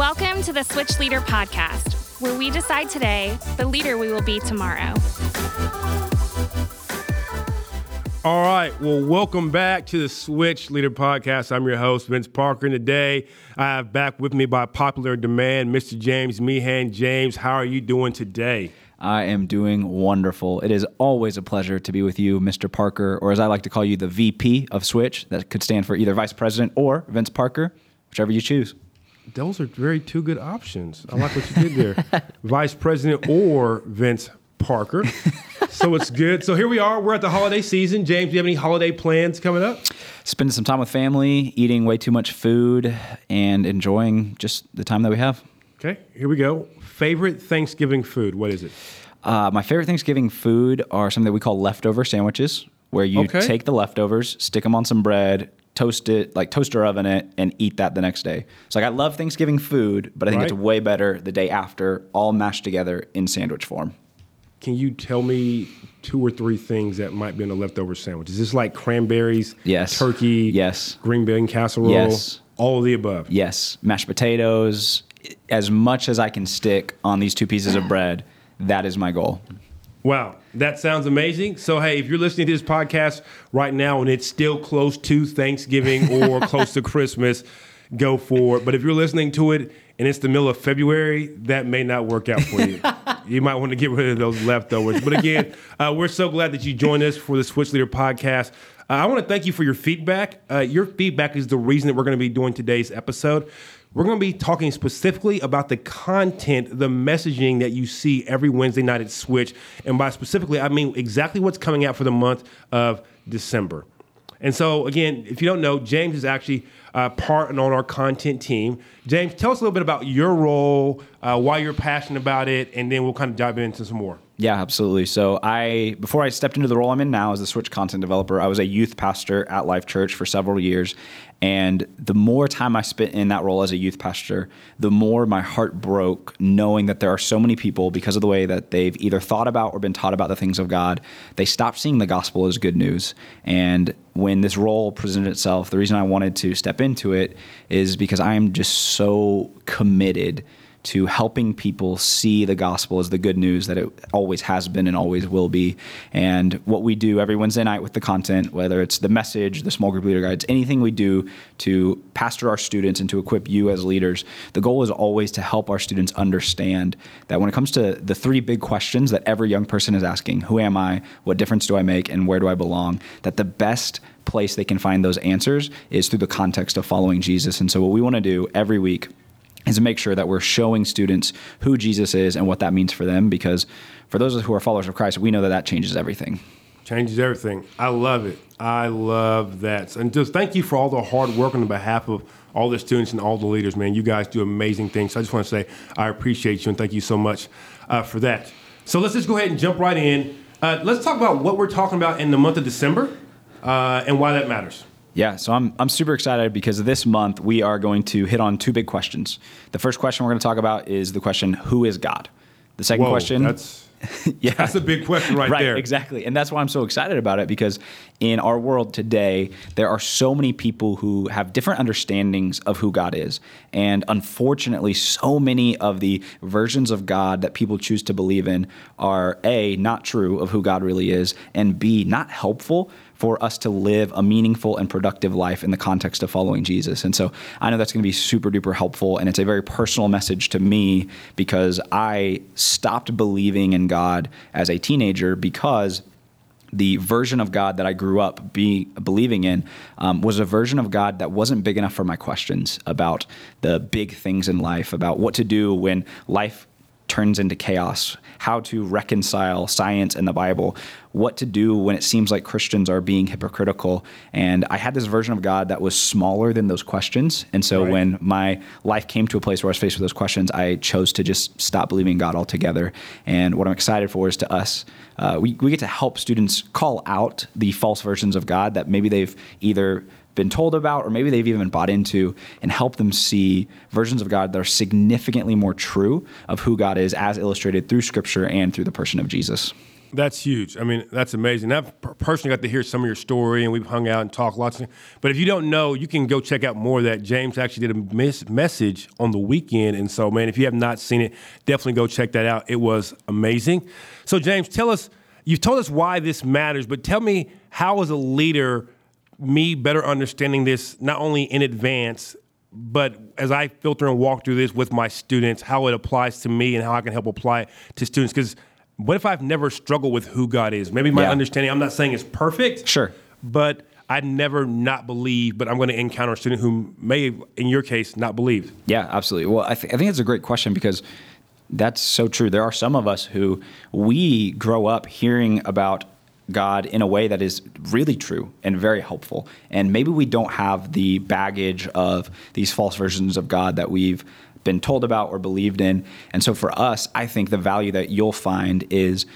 Welcome to the Switch Leader Podcast, where we decide today the leader we will be tomorrow. All right. Well, welcome back to the Switch Leader Podcast. I'm your host, Vince Parker. And today I have back with me by popular demand, Mr. James Meehan. James, how are you doing today? I am doing wonderful. It is always a pleasure to be with you, Mr. Parker, or as I like to call you, the VP of Switch. That could stand for either Vice President or Vince Parker, whichever you choose. Those are very two good options. I like what you did there. Vice President or Vince Parker. so it's good. So here we are. We're at the holiday season. James, do you have any holiday plans coming up? Spending some time with family, eating way too much food, and enjoying just the time that we have. Okay, here we go. Favorite Thanksgiving food? What is it? Uh, my favorite Thanksgiving food are something that we call leftover sandwiches, where you Okay. take the leftovers, stick them on some bread, toast it, like toaster oven it, and eat that the next day. So like I love Thanksgiving food, but I think it's way better the day after, all mashed together in sandwich form. Can you tell me two or three things that might be in a leftover sandwich? Is this like cranberries? Yes. Turkey? Yes. Green bean casserole? Yes. All of the above. Yes, mashed potatoes, as much as I can stick on these two pieces of bread, that is my goal. Wow, that sounds amazing. So, hey, if you're listening to this podcast right now and it's still close to Thanksgiving or close to Christmas, go for it. But if you're listening to it and it's the middle of February, that may not work out for you. you might want to get rid of those leftovers. But again, uh, we're so glad that you joined us for the Switch Leader podcast. Uh, I want to thank you for your feedback. Uh, your feedback is the reason that we're going to be doing today's episode. We're going to be talking specifically about the content, the messaging that you see every Wednesday night at Switch. And by specifically, I mean exactly what's coming out for the month of December. And so, again, if you don't know, James is actually uh, part and on our content team. James, tell us a little bit about your role, uh, why you're passionate about it, and then we'll kind of dive into some more. Yeah, absolutely. So I before I stepped into the role I'm in now as a Switch content developer, I was a youth pastor at Life Church for several years. And the more time I spent in that role as a youth pastor, the more my heart broke knowing that there are so many people because of the way that they've either thought about or been taught about the things of God, they stopped seeing the gospel as good news. And when this role presented itself, the reason I wanted to step into it is because I am just so committed to helping people see the gospel as the good news that it always has been and always will be. And what we do every Wednesday night with the content, whether it's the message, the small group leader guides, anything we do to pastor our students and to equip you as leaders, the goal is always to help our students understand that when it comes to the three big questions that every young person is asking who am I, what difference do I make, and where do I belong, that the best place they can find those answers is through the context of following Jesus. And so, what we want to do every week is to make sure that we're showing students who Jesus is and what that means for them. Because for those of who are followers of Christ, we know that that changes everything. Changes everything. I love it. I love that. And just thank you for all the hard work on behalf of all the students and all the leaders, man. You guys do amazing things. So I just want to say I appreciate you and thank you so much uh, for that. So let's just go ahead and jump right in. Uh, let's talk about what we're talking about in the month of December uh, and why that matters. Yeah, so I'm, I'm super excited because this month we are going to hit on two big questions. The first question we're going to talk about is the question, Who is God? The second Whoa, question. That's yeah. that's a big question right, right, there. exactly. And that's why I'm so excited about it because in our world today, there are so many people who have different understandings of who God is. And unfortunately, so many of the versions of God that people choose to believe in are A, not true of who God really is, and B, not helpful for us to live a meaningful and productive life in the context of following Jesus. And so I know that's going to be super duper helpful. And it's a very personal message to me because I stopped believing in God as a teenager because the version of God that I grew up be, believing in um, was a version of God that wasn't big enough for my questions about the big things in life, about what to do when life turns into chaos, how to reconcile science and the Bible, what to do when it seems like Christians are being hypocritical. And I had this version of God that was smaller than those questions. And so Right. when my life came to a place where I was faced with those questions, I chose to just stop believing God altogether. And what I'm excited for is to us, uh, we, we get to help students call out the false versions of God that maybe they've either been told about or maybe they've even bought into and help them see versions of God that are significantly more true of who God is as illustrated through scripture and through the person of Jesus. That's huge. I mean, that's amazing. I've personally got to hear some of your story, and we've hung out and talked lots. Of, but if you don't know, you can go check out more of that. James actually did a mes- message on the weekend, and so man, if you have not seen it, definitely go check that out. It was amazing. So James, tell us. You've told us why this matters, but tell me how, as a leader, me better understanding this not only in advance but as I filter and walk through this with my students, how it applies to me and how I can help apply it to students. Because what if I've never struggled with who God is? Maybe my Yeah. understanding, I'm not saying it's perfect. Sure. But I'd never not believe, but I'm going to encounter a student who may, in your case, not believe. Yeah, absolutely. Well, I, th- I think it's a great question because that's so true. There are some of us who we grow up hearing about God in a way that is really true and very helpful. And maybe we don't have the baggage of these false versions of God that we've been told about or believed in. And so for us, I think the value that you'll find is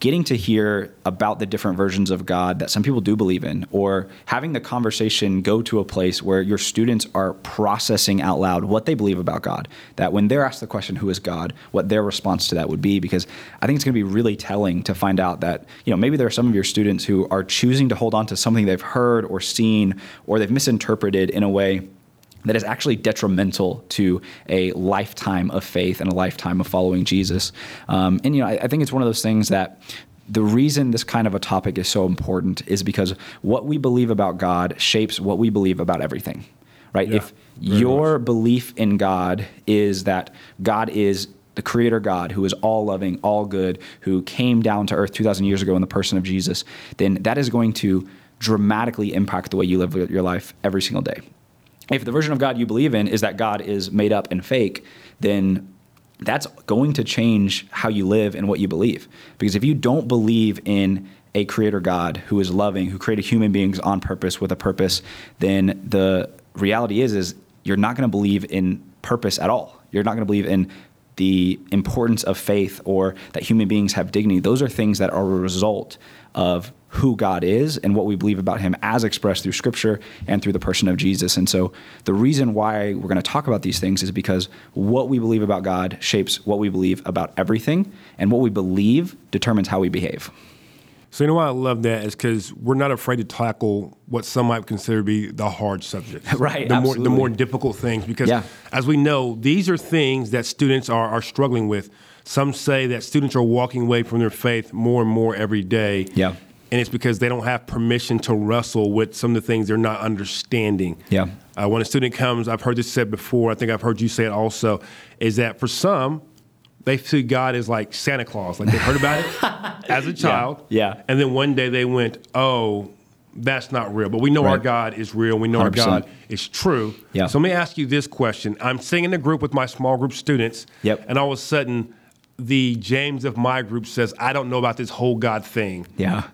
getting to hear about the different versions of God that some people do believe in, or having the conversation go to a place where your students are processing out loud what they believe about God. That when they're asked the question, who is God, what their response to that would be, because I think it's going to be really telling to find out that, you know, maybe there are some of your students who are choosing to hold on to something they've heard or seen, or they've misinterpreted in a way that is actually detrimental to a lifetime of faith and a lifetime of following Jesus. Um, and you know, I, I think it's one of those things that the reason this kind of a topic is so important is because what we believe about God shapes what we believe about everything. Right? Yeah, if your belief in God is that God is the creator God who is all loving, all good, who came down to earth 2,000 years ago in the person of Jesus, then that is going to dramatically impact the way you live your life every single day if the version of God you believe in is that God is made up and fake, then that's going to change how you live and what you believe. Because if you don't believe in a creator God who is loving, who created human beings on purpose with a purpose, then the reality is is you're not going to believe in purpose at all. You're not going to believe in the importance of faith or that human beings have dignity. Those are things that are a result of who God is and what we believe about him as expressed through scripture and through the person of Jesus. And so the reason why we're going to talk about these things is because what we believe about God shapes what we believe about everything, and what we believe determines how we behave. So you know why I love that is because we're not afraid to tackle what some might consider to be the hard subjects, Right, The more the more difficult things, because Yeah. as we know, these are things that students are are struggling with. Some say that students are walking away from their faith more and more every day. Yeah. and it's because they don't have permission to wrestle with some of the things they're not understanding. Yeah. Uh, when a student comes, I've heard this said before. I think I've heard you say it also. Is that for some, they see God as like Santa Claus, like they heard about it as a child. Yeah. And then one day they went, "Oh, that's not real." But we know our God is real. We know our 100%. God is true. Yeah. So let me ask you this question: I'm sitting in a group with my small group students. Yep. And all of a sudden, the James of my group says, "I don't know about this whole God thing." Yeah.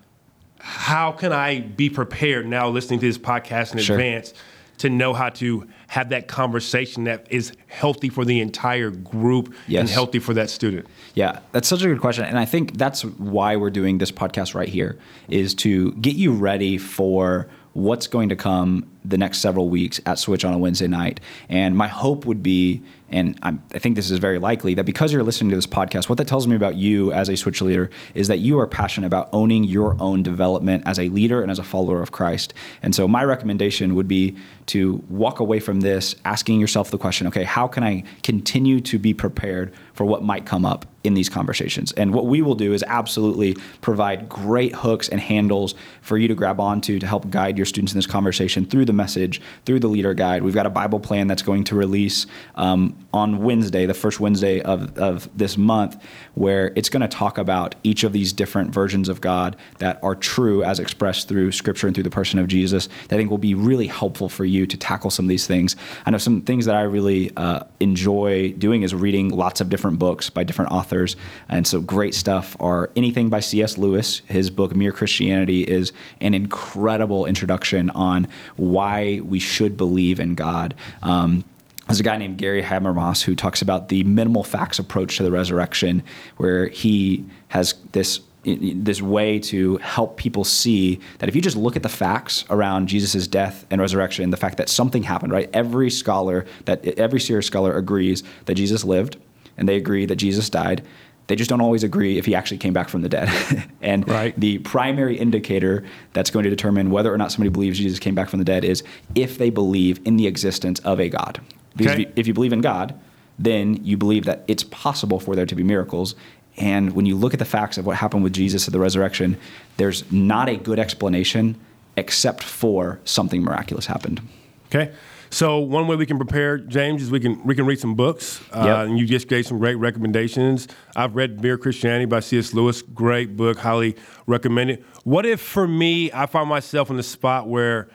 how can I be prepared now listening to this podcast in Sure. advance to know how to have that conversation that is healthy for the entire group and healthy for that student? Yeah, that's such a good question. And I think that's why we're doing this podcast right here is to get you ready for what's going to come the next several weeks at Switch on a Wednesday night. And my hope would be, and I'm, I think this is very likely, that because you're listening to this podcast, what that tells me about you as a Switch leader is that you are passionate about owning your own development as a leader and as a follower of Christ. And so my recommendation would be to walk away from this asking yourself the question, okay, how can I continue to be prepared for what might come up in these conversations? And what we will do is absolutely provide great hooks and handles for you to grab onto to help guide your students in this conversation through the message, through the leader guide. We've got a Bible plan that's going to release um, on Wednesday, the first Wednesday of, of this month, where it's going to talk about each of these different versions of God that are true as expressed through Scripture and through the person of Jesus. That I think will be really helpful for you to tackle some of these things. I know some things that I really uh, enjoy doing is reading lots of different books by different authors, and so great stuff are anything by C.S. Lewis. His book Mere Christianity is an incredible introduction on why we should believe in God. Um, there's a guy named Gary Habermas who talks about the minimal facts approach to the resurrection, where he has this this way to help people see that if you just look at the facts around Jesus' death and resurrection, and the fact that something happened, right? Every scholar that every serious scholar agrees that Jesus lived, and they agree that Jesus died. They just don't always agree if he actually came back from the dead. and Right. the primary indicator that's going to determine whether or not somebody believes Jesus came back from the dead is if they believe in the existence of a God. Because Okay. if, you, if you believe in God, then you believe that it's possible for there to be miracles. And when you look at the facts of what happened with Jesus at the resurrection, there's not a good explanation except for something miraculous happened. Okay. So one way we can prepare, James, is we can we can read some books. Uh, Yep. And you just gave some great recommendations. I've read Mere Christianity by C.S. Lewis. Great book, highly recommended. What if for me, I find myself in the spot where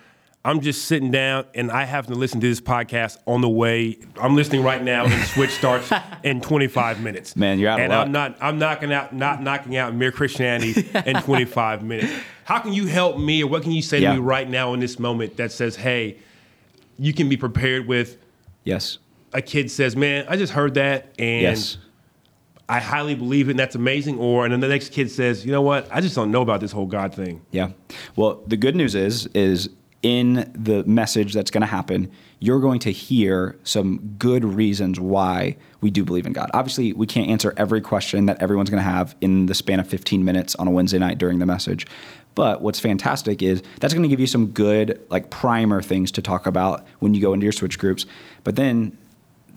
I'm just sitting down and I have to listen to this podcast on the way. I'm listening right now, and Switch starts in 25 minutes. Man, you're out of And. I'm not I'm knocking out not knocking out Mere Christianity in 25 minutes. How can you help me, or what can you say Yeah. to me right now in this moment that says, "Hey"? You can be prepared with Yes. a kid says, "Man, I just heard that and Yes. I highly believe it, and that's amazing." Or and then the next kid says, "You know what? I just don't know about this whole God thing." Yeah. Well, the good news is is in the message that's going to happen, you're going to hear some good reasons why we do believe in God. Obviously, we can't answer every question that everyone's going to have in the span of 15 minutes on a Wednesday night during the message. But what's fantastic is that's going to give you some good like primer things to talk about when you go into your switch groups. But then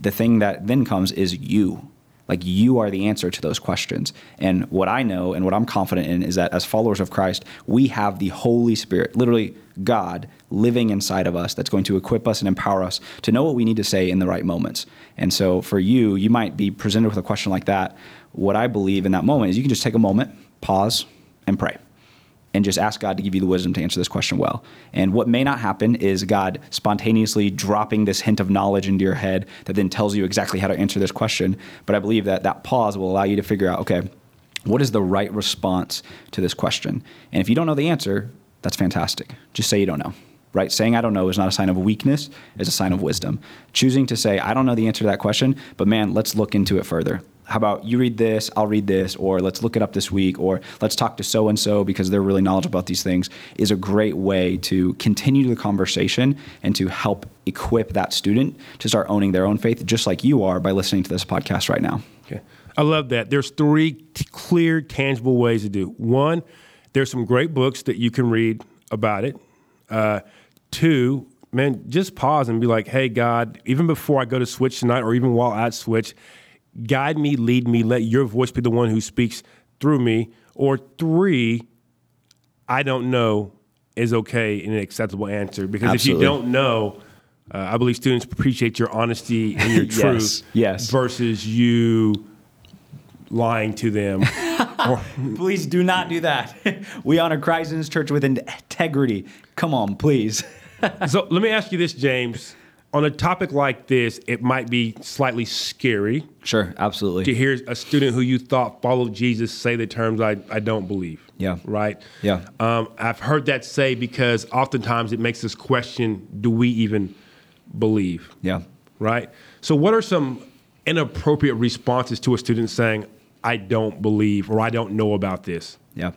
the thing that then comes is you. Like you are the answer to those questions. And what I know and what I'm confident in is that as followers of Christ, we have the Holy Spirit, literally God, living inside of us that's going to equip us and empower us to know what we need to say in the right moments. And so for you, you might be presented with a question like that. What I believe in that moment is you can just take a moment, pause, and pray and just ask God to give you the wisdom to answer this question well. And what may not happen is God spontaneously dropping this hint of knowledge into your head that then tells you exactly how to answer this question. But I believe that that pause will allow you to figure out, okay, what is the right response to this question? And if you don't know the answer, that's fantastic. Just say you don't know. Right? Saying I don't know is not a sign of weakness, it's a sign of wisdom. Choosing to say I don't know the answer to that question, but man, let's look into it further how about you read this, I'll read this, or let's look it up this week, or let's talk to so and so because they're really knowledgeable about these things, is a great way to continue the conversation and to help equip that student to start owning their own faith, just like you are by listening to this podcast right now. Okay. I love that. There's three t- clear, tangible ways to do. One, there's some great books that you can read about it. Uh, two, man, just pause and be like, "Hey, God, even before I go to Switch tonight, or even while at Switch, guide me, lead me, let Your voice be the one who speaks through me." Or three, I don't know is okay and an acceptable answer because Absolutely. if you don't know. Uh, I believe students appreciate your honesty and your Yes, truth yes. versus you lying to them. or, Please do not do that. we honor Christ and His church with integrity. Come on, please. so let me ask you this, James. On a topic like this, it might be slightly scary Sure, absolutely. to hear a student who you thought followed Jesus say the terms I, I don't believe. Yeah. Right? Yeah. Um, I've heard that say because oftentimes it makes us question do we even believe? Yeah. Right? So, what are some inappropriate responses to a student saying, I don't believe or I don't know about this? Yeah.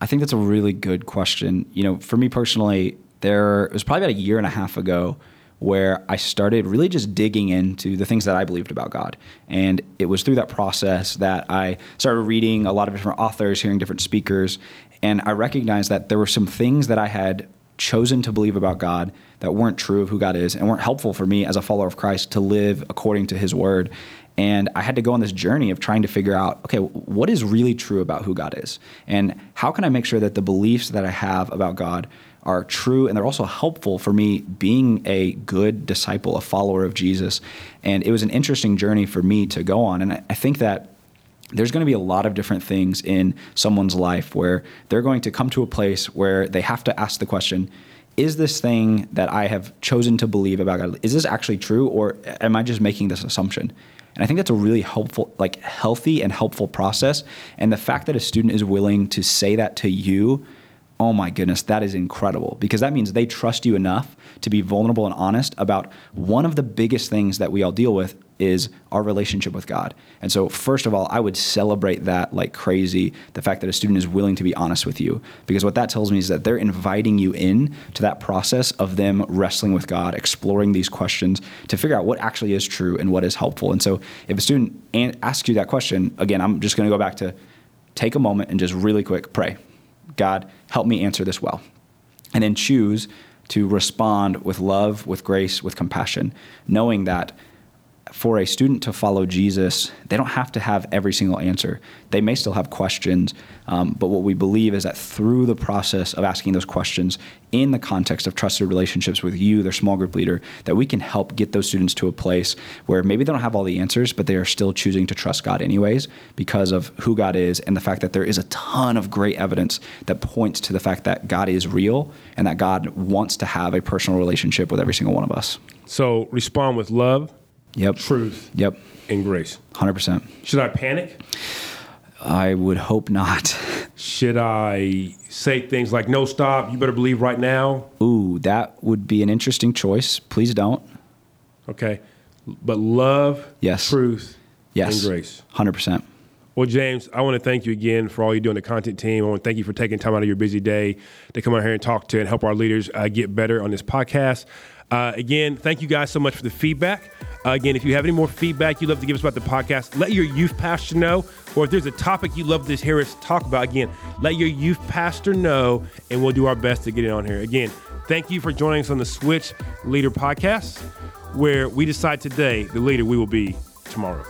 I think that's a really good question. You know, for me personally, there it was probably about a year and a half ago where I started really just digging into the things that I believed about God. And it was through that process that I started reading a lot of different authors, hearing different speakers, and I recognized that there were some things that I had chosen to believe about God that weren't true of who God is and weren't helpful for me as a follower of Christ to live according to his word. And I had to go on this journey of trying to figure out, okay, what is really true about who God is? And how can I make sure that the beliefs that I have about God are true and they're also helpful for me being a good disciple, a follower of Jesus? And it was an interesting journey for me to go on. And I think that there's going to be a lot of different things in someone's life where they're going to come to a place where they have to ask the question is this thing that I have chosen to believe about God is this actually true or am I just making this assumption and I think that's a really helpful like healthy and helpful process and the fact that a student is willing to say that to you oh my goodness, that is incredible because that means they trust you enough to be vulnerable and honest about one of the biggest things that we all deal with is our relationship with God. And so, first of all, I would celebrate that like crazy the fact that a student is willing to be honest with you because what that tells me is that they're inviting you in to that process of them wrestling with God, exploring these questions to figure out what actually is true and what is helpful. And so, if a student asks you that question, again, I'm just going to go back to take a moment and just really quick pray. God, help me answer this well. And then choose to respond with love, with grace, with compassion, knowing that for a student to follow Jesus, they don't have to have every single answer. They may still have questions, um, but what we believe is that through the process of asking those questions in the context of trusted relationships with you, their small group leader, that we can help get those students to a place where maybe they don't have all the answers, but they are still choosing to trust God anyways because of who God is and the fact that there is a ton of great evidence that points to the fact that God is real and that God wants to have a personal relationship with every single one of us. So respond with love Yep. truth, Yep. and grace. 100%. Should I panic? I would hope not. Should I say things like, no, stop, you better believe right now? Ooh, that would be an interesting choice. Please don't. Okay. But love, Yes. truth, Yes. and grace. 100%. Well, James, I want to thank you again for all you do on the content team. I want to thank you for taking time out of your busy day to come out here and talk to and help our leaders uh, get better on this podcast. Uh, again, thank you guys so much for the feedback. Uh, again, if you have any more feedback you'd love to give us about the podcast, let your youth pastor know. Or if there's a topic you'd love to hear us talk about, again, let your youth pastor know, and we'll do our best to get it on here. Again, thank you for joining us on the Switch Leader Podcast, where we decide today the leader we will be tomorrow.